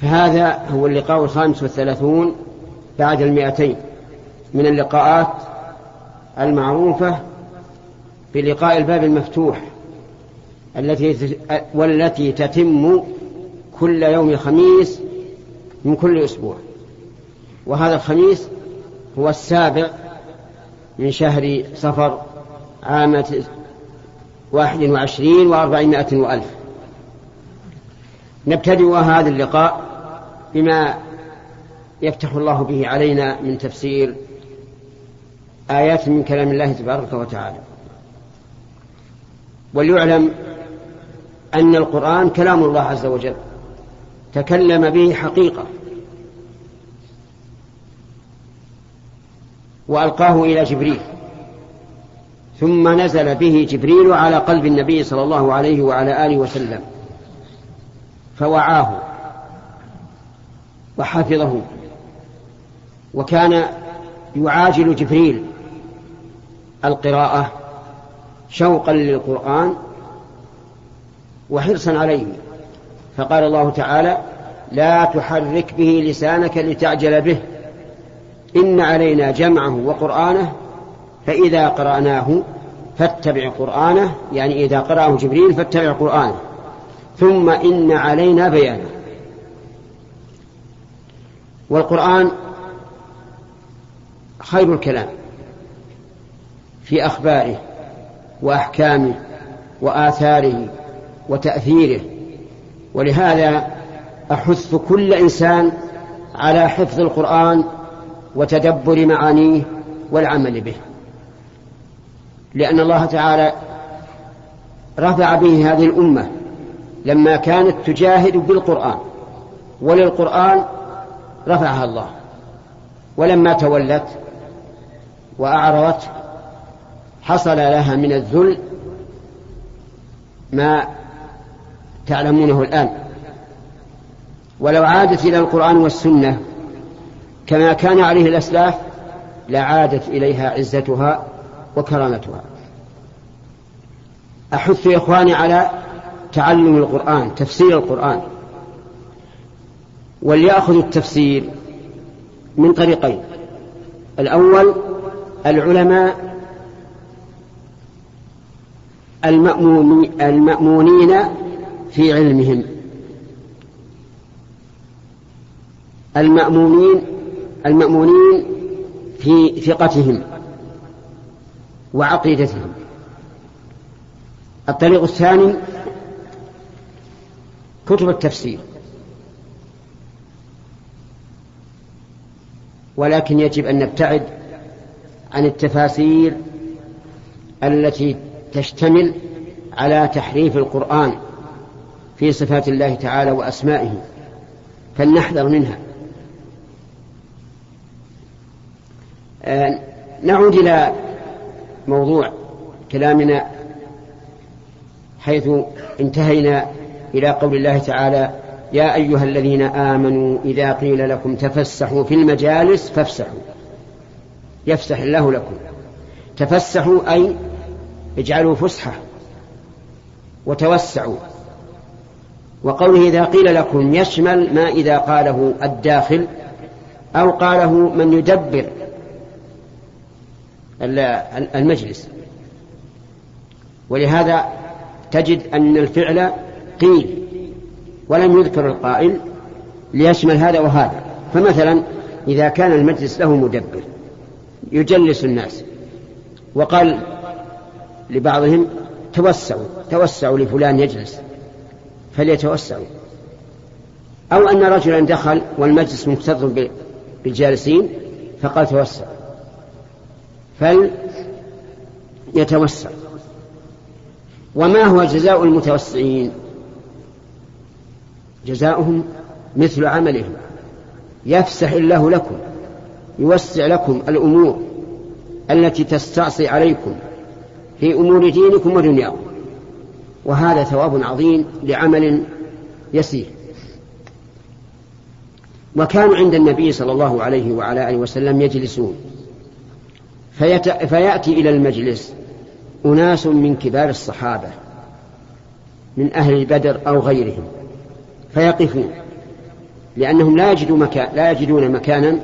فهذا هو اللقاء الخامس والثلاثون بعد المئتين من اللقاءات المعروفة بلقاء الباب المفتوح التي والتي تتم كل يوم خميس من كل أسبوع. وهذا الخميس هو السابع من شهر صفر عام واحد وعشرين وأربعمائة وألف. نبتدئ هذا اللقاء بما يفتح الله به علينا من تفسير آيات من كلام الله تبارك وتعالى. وليعلم أن القرآن كلام الله عز وجل. تكلم به حقيقة. وألقاه إلى جبريل. ثم نزل به جبريل على قلب النبي صلى الله عليه وعلى آله وسلم. فوعاه. وحفظه وكان يعاجل جبريل القراءة شوقا للقرآن وحرصا عليه. فقال الله تعالى لا تحرك به لسانك لتعجل به. إن علينا جمعه وقرآنه فإذا قرأناه فاتبع قرآنه. يعني إذا قرأه جبريل فاتبع قرآنه. ثم إن علينا بيانه. والقرآن خير الكلام في أخباره وأحكامه وآثاره وتأثيره ولهذا أحث كل إنسان على حفظ القرآن وتدبر معانيه والعمل به. لأن الله تعالى رفع به هذه الأمة لما كانت تجاهد بالقرآن وللقرآن رفعها الله. ولما تولت وأعرضت حصل لها من الذل ما تعلمونه الآن. ولو عادت إلى القرآن والسنة كما كان عليه الأسلاف لعادت إليها عزتها وكرامتها. أحث إخواني على تعلم القرآن تفسير القرآن. وليأخذوا التفسير من طريقين. الأول العلماء المأمونين في علمهم. المأمونين المأمونين في ثقتهم وعقيدتهم. الطريق الثاني كتب التفسير. ولكن يجب أن نبتعد عن التفاسير التي تشتمل على تحريف القرآن في صفات الله تعالى وأسمائه فلنحذر منها. آه نعود إلى موضوع كلامنا حيث انتهينا إلى قول الله تعالى يا أيها الذين آمنوا إذا قيل لكم تفسحوا في المجالس فافسحوا. يفسح الله لكم. تفسحوا أي اجعلوا فسحة وتوسعوا. وقوله إذا قيل لكم يشمل ما إذا قاله الداخل أو قاله من يدبر المجلس. ولهذا تجد أن الفعل قيل. ولم يذكر القائل ليشمل هذا وهذا. فمثلا إذا كان المجلس له مدبر يجلس الناس وقال لبعضهم توسعوا توسعوا لفلان يجلس فليتوسعوا. أو أن رجلا دخل والمجلس مكتظ بالجالسين فقال توسع. فليتوسع وما هو جزاء المتوسعين؟ جزاؤهم مثل عملهم. يفسح الله لكم يوسع لكم الأمور التي تستعصي عليكم في أمور دينكم ودنياكم. وهذا ثواب عظيم لعمل يسير. وكانوا عند النبي صلى الله عليه وعلى آله وسلم يجلسون. فيت... فيأتي إلى المجلس أناس من كبار الصحابة من أهل بدر أو غيرهم. فيقفون. لأنهم لا يجدون مكان لا يجدون مكانا.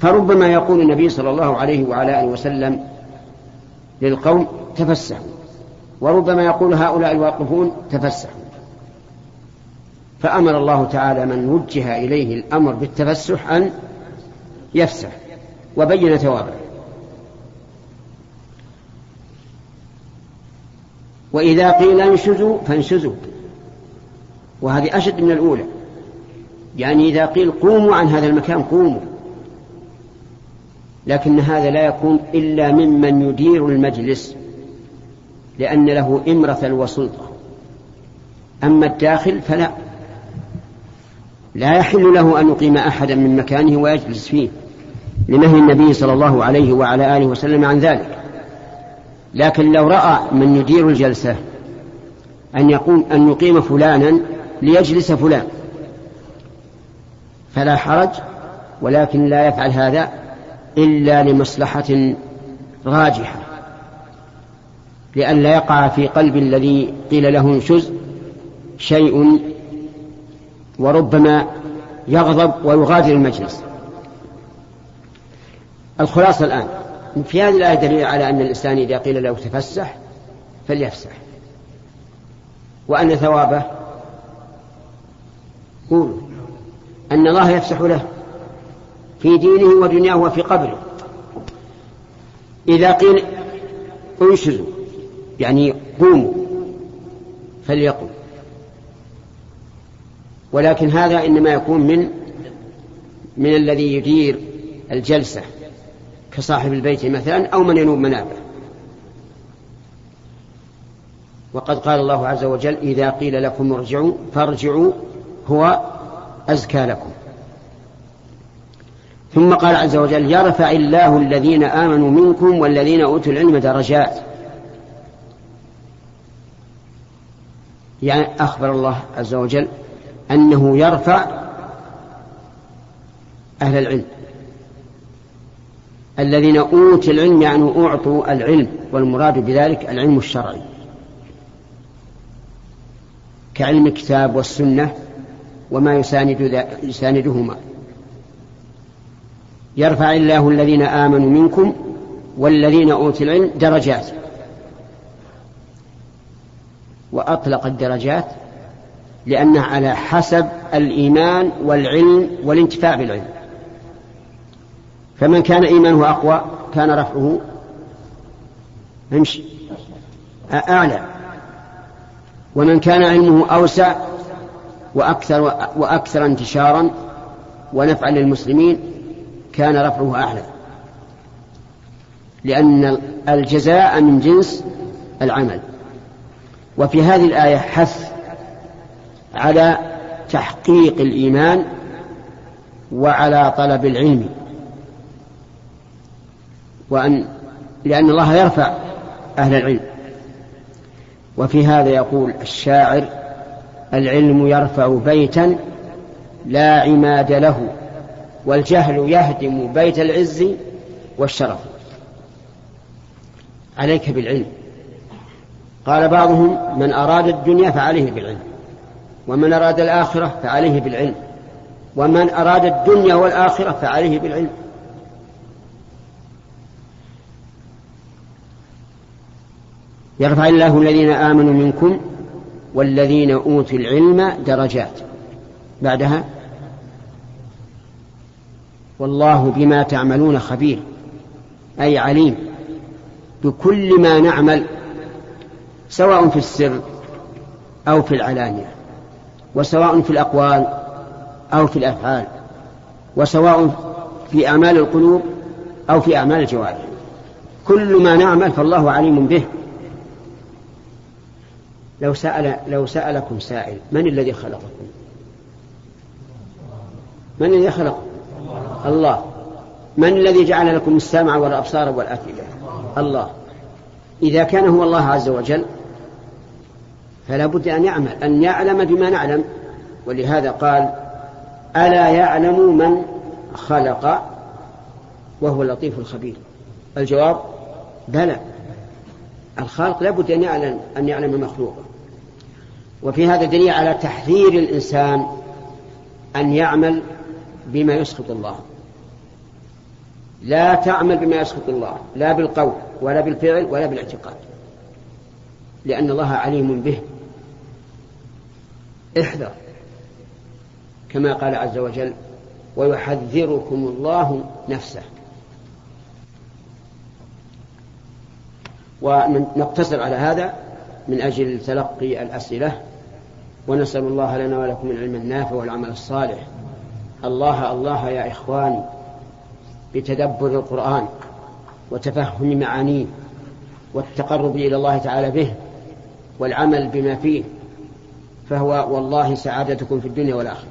فربما يقول النبي صلى الله عليه وعلى آله وسلم للقوم تفسحوا. وربما يقول هؤلاء الواقفون تفسحوا. فأمر الله تعالى من وجه إليه الأمر بالتفسح أن يفسح. وبين ثوابه وإذا قيل انشزوا فانشزوا. وهذه أشد من الأولى. يعني إذا قيل قوموا عن هذا المكان قوموا. لكن هذا لا يكون إلا ممن يدير المجلس لأن له إمرة وسلطة. أما الداخل فلا. لا يحل له أن يقيم أحدا من مكانه ويجلس فيه لنهي النبي صلى الله عليه وعلى آله وسلم عن ذلك. لكن لو رأى من يدير الجلسة أن يقوم أن يقيم فلانا ليجلس فلان. فلا حرج ولكن لا يفعل هذا إلا لمصلحة راجحة. لئلا يقع في قلب الذي قيل له انشز شيء وربما يغضب ويغادر المجلس. الخلاصة الآن في هذه الآية دليل على أن الإنسان إذا قيل له تفسح فليفسح وأن ثوابه أن الله يفسح له في دينه ودنياه وفي قبره. إذا قيل انشزوا يعني قوموا فليقم. ولكن هذا إنما يكون من من الذي يدير الجلسة كصاحب البيت مثلا أو من ينوب منابه. وقد قال الله عز وجل إذا قيل لكم ارجعوا فارجعوا هو أزكى لكم. ثم قال عز وجل يرفع الله الذين آمنوا منكم والذين أوتوا العلم درجات. يعني أخبر الله عز وجل أنه يرفع أهل العلم. الذين أوتوا العلم يعني أعطوا العلم والمراد بذلك العلم الشرعي. كعلم الكتاب والسنة وما يساند يساندهما. يرفع الله الذين آمنوا منكم والذين أوتوا العلم درجات. وأطلق الدرجات لأنها على حسب الإيمان والعلم والانتفاع بالعلم. فمن كان إيمانه أقوى كان رفعه امشي أعلى. ومن كان علمه أوسع وأكثر وأكثر انتشارا ونفعا للمسلمين كان رفعه أعلى. لأن الجزاء من جنس العمل. وفي هذه الآية حث على تحقيق الإيمان وعلى طلب العلم. وأن لأن الله يرفع أهل العلم. وفي هذا يقول الشاعر العلم يرفع بيتا لا عماد له والجهل يهدم بيت العز والشرف. عليك بالعلم. قال بعضهم من أراد الدنيا فعليه بالعلم ومن أراد الآخرة فعليه بالعلم ومن أراد الدنيا والآخرة فعليه بالعلم. يرفع الله الذين آمنوا منكم والذين أوتوا العلم درجات. بعدها والله بما تعملون خبير أي عليم. بكل ما نعمل سواء في السر أو في العلانية وسواء في الأقوال أو في الأفعال وسواء في أعمال القلوب أو في أعمال الجوارح. كل ما نعمل فالله عليم به. لو سأل لو سألكم سائل من الذي خلقكم؟ من الذي خلق؟ الله من الذي جعل لكم السمع والأبصار والأفئدة؟ الله إذا كان هو الله عز وجل فلا بد أن يعمل أن يعلم بما نعلم ولهذا قال ألا يعلم من خلق وهو اللطيف الخبير الجواب بلى الخالق لابد أن يعلم أن يعلم مخلوقه وفي هذا دليل على تحذير الإنسان أن يعمل بما يسخط الله. لا تعمل بما يسخط الله لا بالقول ولا بالفعل ولا بالاعتقاد. لأن الله عليم به. احذر. كما قال عز وجل ويحذركم الله نفسه. ونقتصر على هذا من أجل تلقي الأسئلة. ونسأل الله لنا ولكم العلم النافع والعمل الصالح. الله الله يا إخواني بتدبر القرآن وتفهم معانيه والتقرب إلى الله تعالى به والعمل بما فيه فهو والله سعادتكم في الدنيا والآخرة.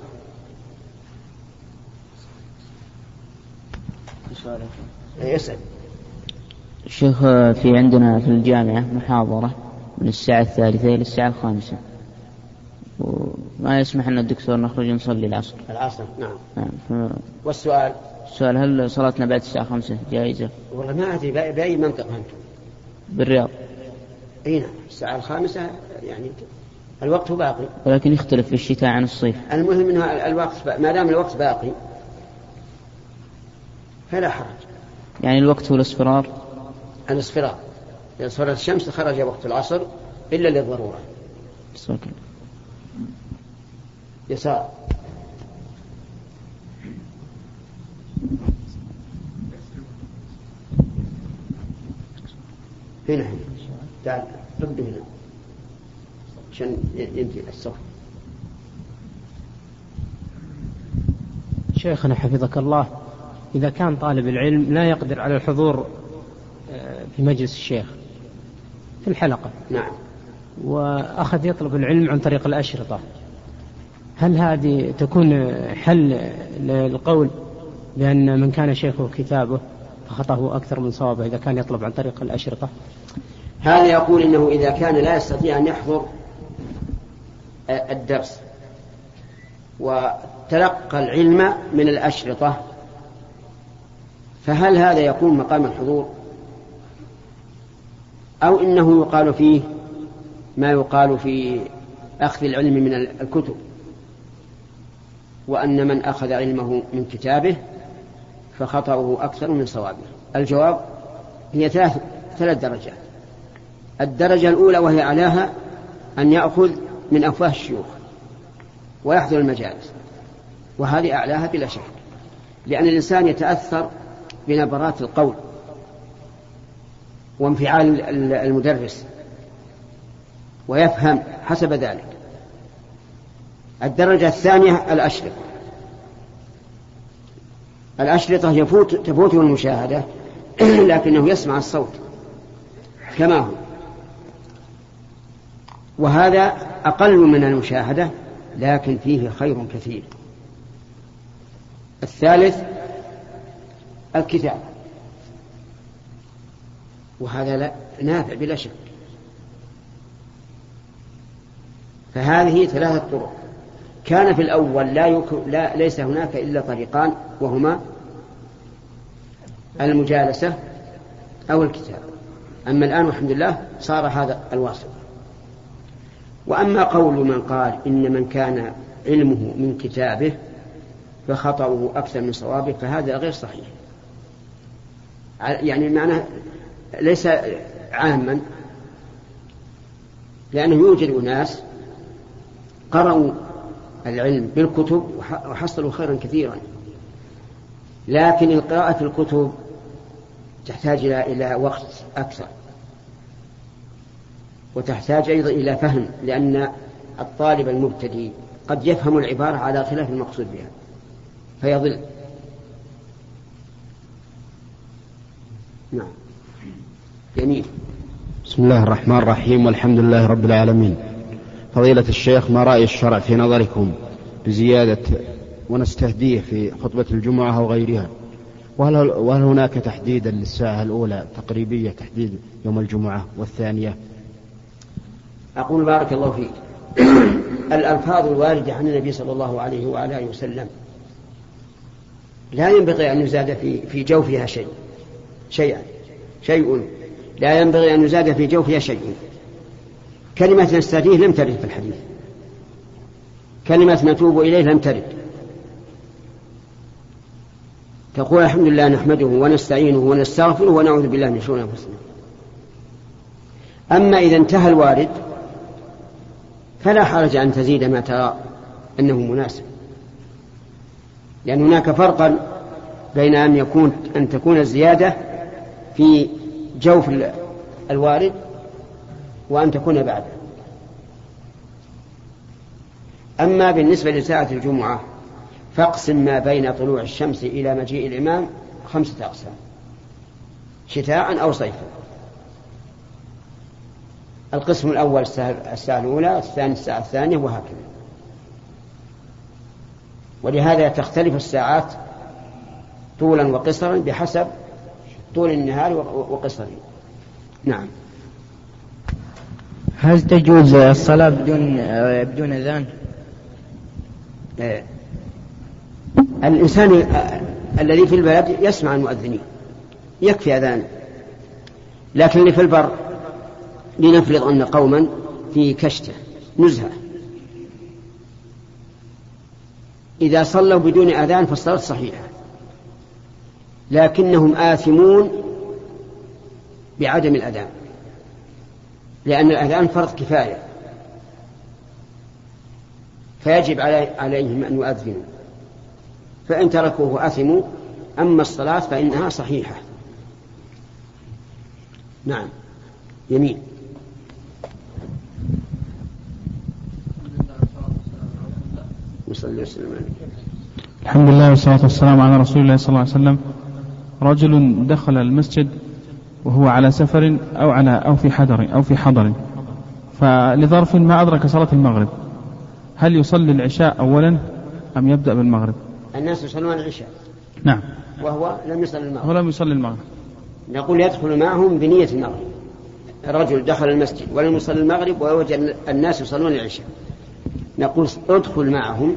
يسأل الشيخ في عندنا في الجامعة محاضرة من الساعة الثالثة إلى الساعة الخامسة. وما يسمح أن الدكتور نخرج نصلي العصر. العصر نعم, نعم ف... والسؤال؟ السؤال هل صلاتنا بعد الساعة خمسة جائزة؟ والله ما أدري بأي منطقة أنتم؟ بالرياض. إي نعم الساعة الخامسة يعني الوقت باقي. ولكن يختلف في الشتاء عن الصيف. المهم إنه الوقت ما دام الوقت باقي فلا حرج. يعني الوقت هو الاصفرار الاصفرار إذا صارت الشمس خرج وقت العصر إلا للضرورة. يسار. هنا هنا. تعال رد هنا. عشان ينتهي الصف شيخنا حفظك الله إذا كان طالب العلم لا يقدر على الحضور في مجلس الشيخ في الحلقة. نعم. وأخذ يطلب العلم عن طريق الأشرطة. هل هذه تكون حل للقول بأن من كان شيخه كتابه فخطأه أكثر من صوابه إذا كان يطلب عن طريق الأشرطة؟ هذا يقول إنه إذا كان لا يستطيع أن يحضر الدرس. وتلقى العلم من الأشرطة فهل هذا يكون مقام الحضور؟ أو إنه يقال فيه ما يقال في أخذ العلم من الكتب وأن من أخذ علمه من كتابه فخطأه أكثر من صوابه. الجواب هي ثلاث ثلاث درجات. الدرجة الأولى وهي أعلاها أن يأخذ من أفواه الشيوخ ويحضر المجالس وهذه أعلاها بلا شك لأن الإنسان يتأثر بنبرات القول. وانفعال المدرس. ويفهم حسب ذلك. الدرجة الثانية الأشرطة. الأشرطة يفوت تفوته المشاهدة لكنه يسمع الصوت كما هو. وهذا أقل من المشاهدة لكن فيه خير كثير. الثالث الكتاب. وهذا لا نافع بلا شك. فهذه ثلاثة طرق. كان في الأول لا, يك... لا ليس هناك إلا طريقان وهما المجالسة أو الكتاب أما الآن والحمد لله صار هذا الواسط وأما قول من قال إن من كان علمه من كتابه فخطأه أكثر من صوابه فهذا غير صحيح. يعني معناه ليس عاما لأنه يوجد أناس قرأوا العلم بالكتب وحصلوا خيرا كثيرا. لكن القراءة في الكتب تحتاج إلى وقت أكثر. وتحتاج أيضا إلى فهم لأن الطالب المبتدئ قد يفهم العبارة على خلاف المقصود بها. فيضل. نعم. جميل. بسم الله الرحمن الرحيم والحمد لله رب العالمين. فضيلة الشيخ ما رأي الشرع في نظركم بزيادة ونستهديه في خطبة الجمعة أو غيرها؟ وهل, وهل هناك تحديدا للساعة الأولى تقريبية تحديد يوم الجمعة والثانية؟ أقول بارك الله فيك. الألفاظ الواردة عن النبي صلى الله عليه وعلى آله وسلم. لا ينبغي أن يزاد في في جوفها شيء. شيئا. شيء. لا ينبغي أن يزاد في جوفها شيء. كلمة نستهديه لم ترد في الحديث. كلمة نتوب إليه لم ترد. تقول الحمد لله نحمده ونستعينه ونستغفره ونعوذ بالله من شرور أنفسنا. أما إذا انتهى الوارد فلا حرج أن تزيد ما ترى أنه مناسب. لأن هناك فرقا بين أن يكون أن تكون الزيادة في جوف الوارد وأن تكون بعده. أما بالنسبة لساعة الجمعة فاقسم ما بين طلوع الشمس إلى مجيء الإمام خمسة أقسام شتاء أو صيفا. القسم الأول الساعة الأولى الثاني الساعة الثانية وهكذا. ولهذا تختلف الساعات طولا وقصرا بحسب طول النهار وقصره نعم. هل تجوز الصلاة بدون بدون أذان؟ آه. الإنسان آه، الذي في البلد يسمع المؤذنين يكفي أذان. لكن اللي في البر لنفرض أن قوما في كشتة نزهة. إذا صلوا بدون أذان فالصلاة صحيحة. لكنهم آثمون بعدم الأذان. لأن الأذان فرض كفاية. فيجب عليهم أن يؤذنوا. فإن تركوه أثموا أما الصلاة فإنها صحيحة. نعم. يمين. الحمد لله والصلاة والسلام على رسول الله صلى الله عليه وسلم. رجل دخل المسجد وهو على سفر أو على أو في حضر أو في حضر. فلظرف ما أدرك صلاة المغرب. هل يصلي العشاء أولا أم يبدأ بالمغرب؟ الناس يصلون العشاء. نعم. وهو لم يصلي المغرب. ولم يصلي المغرب. نقول يدخل معهم بنية المغرب. رجل دخل المسجد ولم يصلي المغرب ووجد الناس يصلون العشاء. نقول ادخل معهم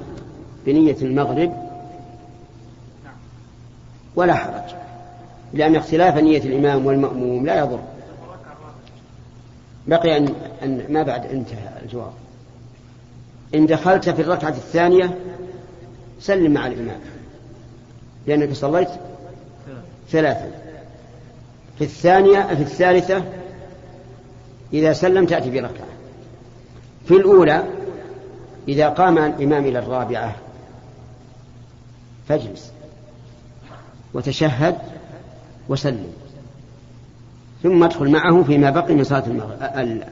بنية المغرب. ولا حرج. لأن اختلاف نية الإمام والمأموم لا يضر. بقي أن, أن ما بعد انتهى الجواب. إن دخلت في الركعة الثانية سلم مع الإمام. لأنك صليت ثلاثا في الثانية في الثالثة إذا سلم تأتي بركعة في الأولى إذا قام الإمام إلى الرابعة فاجلس وتشهد وسلم. ثم ادخل معه فيما بقي من صلاة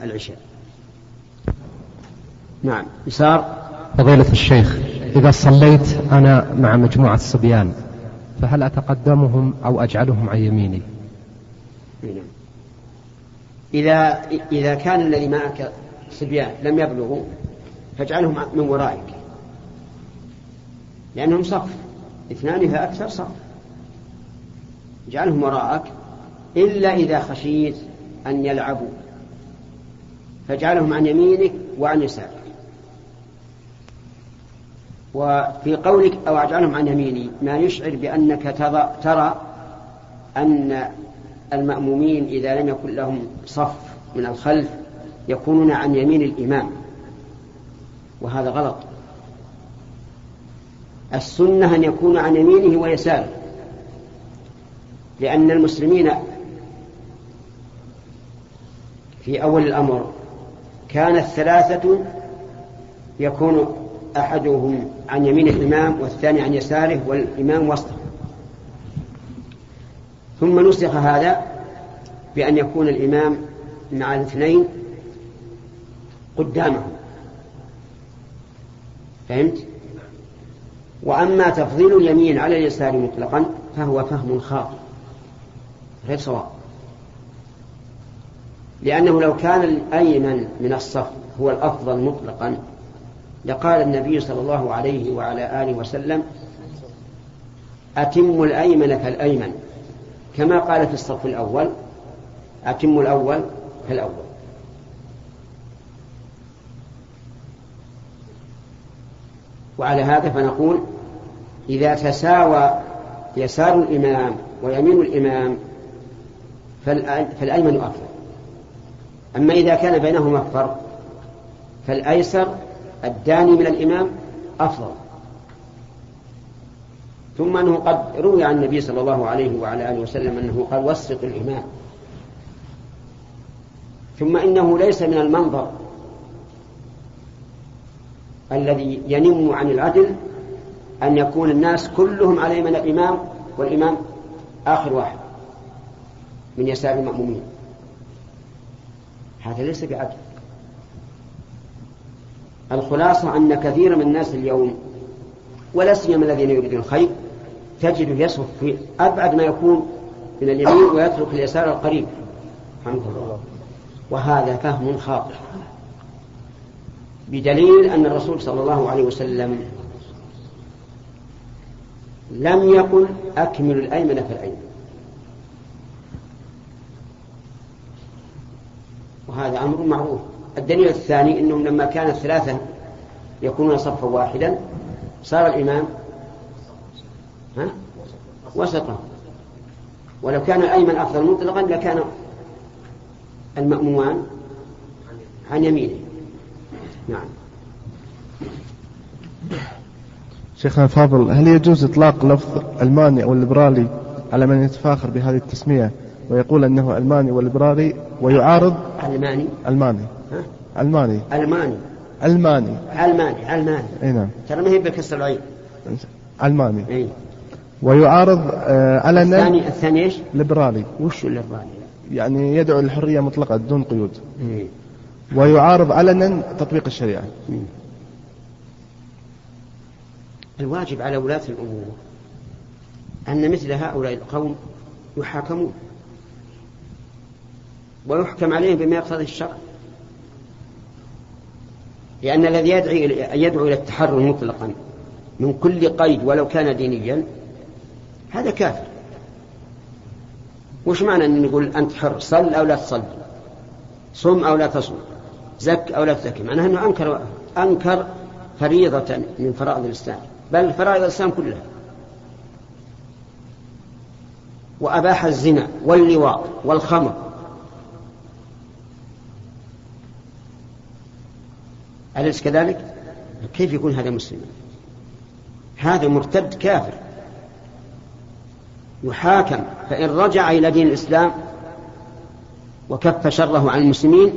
العشاء. نعم. يسار؟ فضيلة الشيخ إذا صليت أنا مع مجموعة صبيان فهل أتقدمهم أو أجعلهم عن يميني؟ نعم. إذا إذا كان الذي معك صبيان لم يبلغوا فاجعلهم من ورائك. لأنهم صف. اثنان فأكثر صف. اجعلهم وراءك إلا إذا خشيت أن يلعبوا. فاجعلهم عن يمينك وعن يسارك. وفي قولك أو أجعلهم عن يميني ما يشعر بأنك ترى أن المأمومين إذا لم يكن لهم صف من الخلف يكونون عن يمين الإمام. وهذا غلط. السنة أن يكون عن يمينه ويساره. لأن المسلمين في أول الأمر كانت ثلاثة يكون أحدهم عن يمين الإمام والثاني عن يساره والإمام وسطه. ثم نسخ هذا بأن يكون الإمام مع الاثنين قدامه. فهمت؟ وأما تفضيل اليمين على اليسار مطلقا فهو فهم خاطئ. غير صواب. لأنه لو كان الأيمن من الصف هو الأفضل مطلقا لقال النبي صلى الله عليه وعلى آله وسلم أتم الأيمن فالأيمن كما قال في الصف الأول أتم الأول فالأول وعلى هذا فنقول إذا تساوى يسار الإمام ويمين الإمام فالأيمن أفضل. أما إذا كان بينهما فرق فالأيسر الداني من الإمام أفضل. ثم أنه قد روي عن النبي صلى الله عليه وعلى آله وسلم أنه قال وسط الإمام. ثم إنه ليس من المنظر الذي ينم عن العدل أن يكون الناس كلهم على يمين الإمام والإمام آخر واحد. من يسار المأمومين. هذا ليس بعدل. الخلاصة أن كثير من الناس اليوم ولا سيما الذين يريدون الخير تجد يصف في أبعد ما يكون من اليمين ويترك اليسار القريب. رحمه الله وهذا فهم خاطئ. بدليل أن الرسول صلى الله عليه وسلم لم يقل أكمل الأيمن. فالأيمن وهذا أمر معروف. الدليل الثاني أنهم لما كان الثلاثة يكونون صفا واحدا صار الإمام ها؟ وسطا. ولو كان الأيمن أفضل مطلقا لكان المأمومان عن يمينه. نعم. شيخنا الفاضل هل يجوز إطلاق لفظ ألماني أو الليبرالي على من يتفاخر بهذه التسمية؟ ويقول أنه ألماني وليبرالي ويعارض ألماني؟ ألماني. ها؟ ألماني. ألماني. ألماني. ألماني ألماني. أي نعم. ترى ما هي بكسر العين. ألماني. أي. ويعارض آه، علنا الثاني الثاني إيش؟ ليبرالي وش الليبرالي؟ يعني يدعو للحرية مطلقة دون قيود. إيه. ويعارض علنا تطبيق الشريعة. الواجب على ولاة الأمور أن مثل هؤلاء القوم يحاكمون. ويحكم عليهم بما يقتضي الشرع. لأن الذي يدعي يدعو إلى التحرر مطلقا من كل قيد ولو كان دينيا هذا كافر. وش معنى أن نقول أنت حر؟ صل أو لا تصل؟ صم أو لا تصم؟ زك أو لا تزكي؟ معناه أنه أنكر أنكر فريضة من فرائض الإسلام. بل فرائض الإسلام كلها. وأباح الزنا واللواط والخمر أليس كذلك؟ كيف يكون هذا مسلما؟ هذا مرتد كافر يحاكم فإن رجع إلى دين الإسلام وكف شره عن المسلمين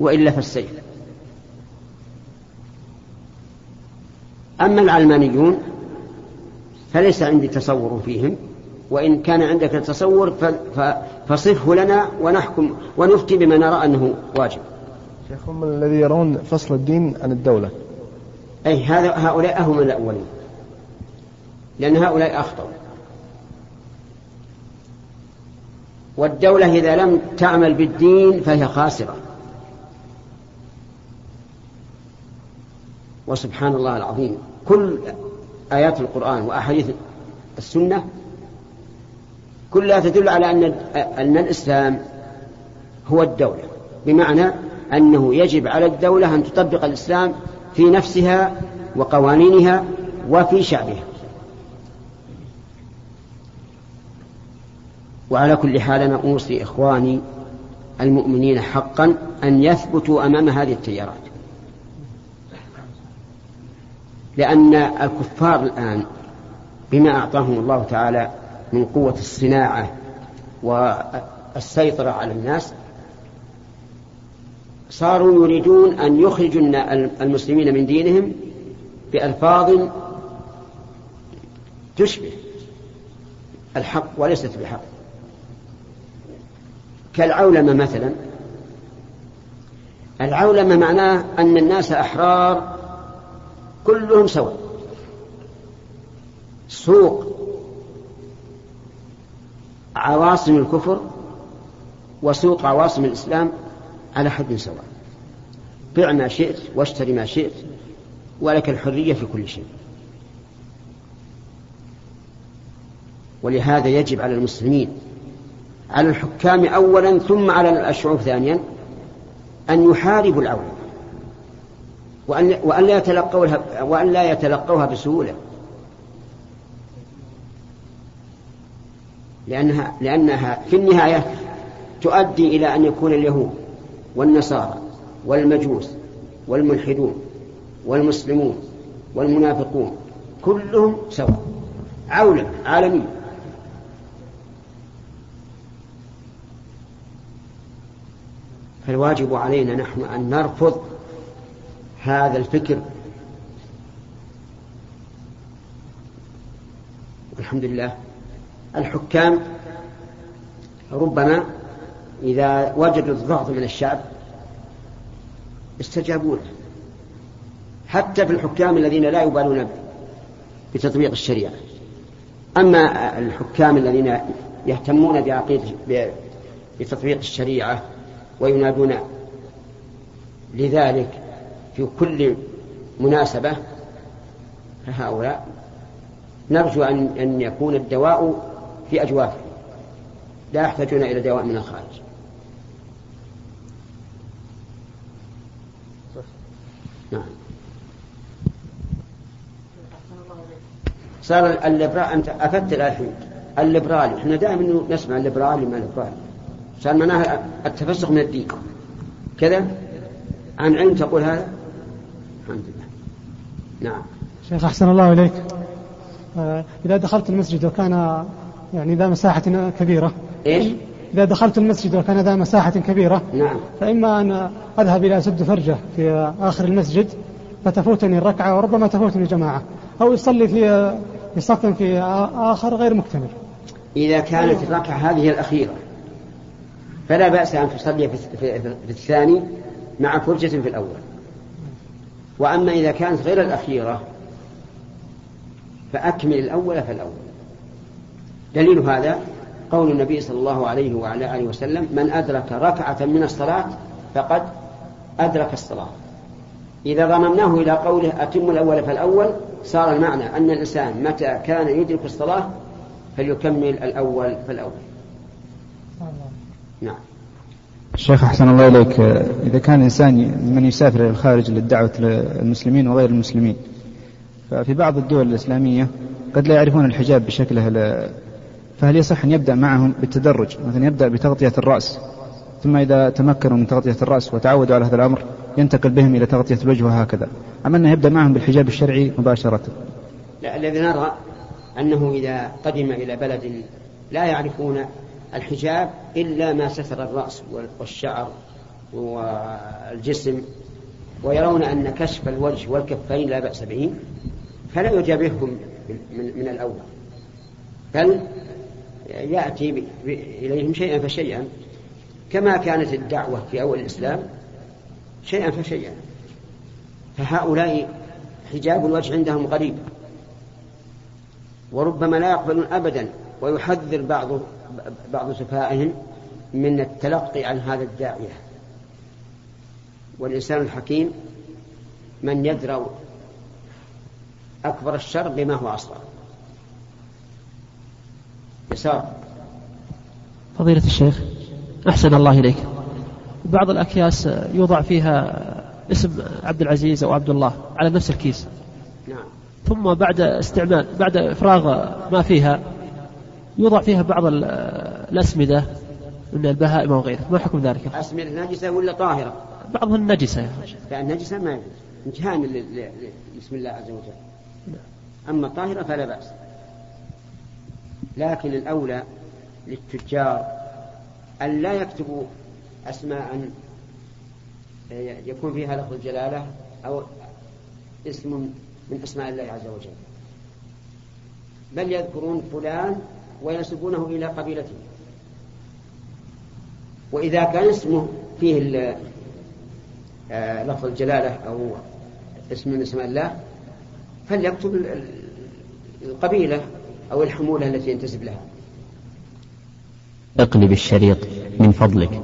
وإلا فالسيف أما العلمانيون فليس عندي تصور فيهم وإن كان عندك تصور فصفه لنا ونحكم ونفتي بما نرى أنه واجب شيخ هم الذي يرون فصل الدين عن الدولة. أي هذا هؤلاء هم الأولين. لأن هؤلاء أخطأوا. والدولة إذا لم تعمل بالدين فهي خاسرة. وسبحان الله العظيم. كل آيات القرآن وأحاديث السنة كلها تدل على أن أن الإسلام هو الدولة. بمعنى أنه يجب على الدولة أن تطبق الإسلام في نفسها وقوانينها وفي شعبها. وعلى كل حال أنا أوصي إخواني المؤمنين حقا أن يثبتوا أمام هذه التيارات. لأن الكفار الآن بما أعطاهم الله تعالى من قوة الصناعة والسيطرة على الناس صاروا يريدون أن يخرجوا المسلمين من دينهم بألفاظ تشبه الحق وليست بحق كالعولمة مثلا. العولمة معناه أن الناس أحرار كلهم سواء. سوق. عواصم الكفر وسوق عواصم الإسلام على حد سواء. بع ما شئت واشتري ما شئت ولك الحرية في كل شيء. ولهذا يجب على المسلمين على الحكام أولا ثم على الشعوب ثانيا أن يحاربوا العولمة وأن وأن لا يتلقوها وأن لا يتلقوها بسهولة. لأنها لأنها في النهاية تؤدي إلى أن يكون اليهود والنصارى والمجوس والملحدون والمسلمون والمنافقون كلهم سواء عولة عالمية فالواجب علينا نحن أن نرفض هذا الفكر. الحمد لله الحكام ربما إذا وجدوا الضغط من الشعب استجابوا له حتى في الحكام الذين لا يبالون بتطبيق الشريعة. أما الحكام الذين يهتمون بعقيدة بتطبيق الشريعة وينادون لذلك في كل مناسبة فهؤلاء نرجو أن يكون الدواء في أجوافهم. لا يحتاجون إلى دواء من الخارج. نعم. صار الليبرال أنت أفدت الحين. الليبرالي. إحنا دائما نسمع الليبرالي ما الليبرالي. صار معناها التفسخ من الدين كذا؟ عن علم تقول هذا؟ الحمد لله. نعم. شيخ أحسن الله إليك. آه، إذا دخلت المسجد وكان يعني ذا مساحة كبيرة إيش؟ إذا دخلت المسجد وكان ذا مساحة كبيرة نعم. فإما أن أذهب إلى سد فرجة في آخر المسجد فتفوتني الركعة وربما تفوتني جماعة أو يصلي في في صف في آخر غير مكتمل. إذا كانت الركعة هذه الأخيرة فلا بأس أن تصلي في, في, في الثاني مع فرجة في الأول. وأما إذا كانت غير الأخيرة فأكمل الأول فالأول دليل هذا؟ قول النبي صلى الله عليه وعلى آله وسلم من أدرك ركعة من الصلاة فقد أدرك الصلاة. إذا ضممناه إلى قوله أتم الأول فالأول صار المعنى أن الإنسان متى كان يدرك الصلاة فليكمل الأول فالأول. نعم. الشيخ أحسن الله إليك إذا كان إنسان من يسافر إلى الخارج للدعوة للمسلمين وغير المسلمين ففي بعض الدول الإسلامية قد لا يعرفون الحجاب بشكله فهل يصح أن يبدأ معهم بالتدرج؟ مثلا يبدأ بتغطية الرأس ثم إذا تمكنوا من تغطية الرأس وتعودوا على هذا الأمر ينتقل بهم إلى تغطية الوجه وهكذا. أم أنه يبدأ معهم بالحجاب الشرعي مباشرة. لا الذي نرى أنه إذا قدم إلى بلد لا يعرفون الحجاب إلا ما ستر الرأس والشعر والجسم ويرون أن كشف الوجه والكفين لا بأس به فلا يجابههم من, الأول. بل يأتي إليهم شيئا فشيئا كما كانت الدعوة في أول الإسلام شيئا فشيئا. فهؤلاء حجاب الوجه عندهم غريب وربما لا يقبلون أبدا ويحذر بعض بعض سفهائهم من التلقي عن هذا الداعية. والإنسان الحكيم من يدرأ أكبر الشر بما هو أصغر. يسار. فضيلة الشيخ أحسن الله إليك. بعض الأكياس يوضع فيها اسم عبد العزيز أو عبد الله على نفس الكيس. نعم. ثم بعد استعمال بعد إفراغ ما فيها يوضع فيها بعض الأسمدة من البهائم وغيره ما حكم ذلك؟ أسمدة نجسة ولا طاهرة؟ بعضها النجسة لا النجسة ما يجوز. امتهان بسم الله عز وجل. أما الطاهرة فلا بأس. لكن الأولى للتجار أن لا يكتبوا أسماء يكون فيها لفظ الجلالة أو اسم من أسماء الله عز وجل. بل يذكرون فلان وينسبونه إلى قبيلته. وإذا كان اسمه فيه آه، لفظ الجلالة أو اسم من أسماء الله فليكتب القبيلة أو الحمولة التي ينتسب لها. اقلب الشريط من فضلك.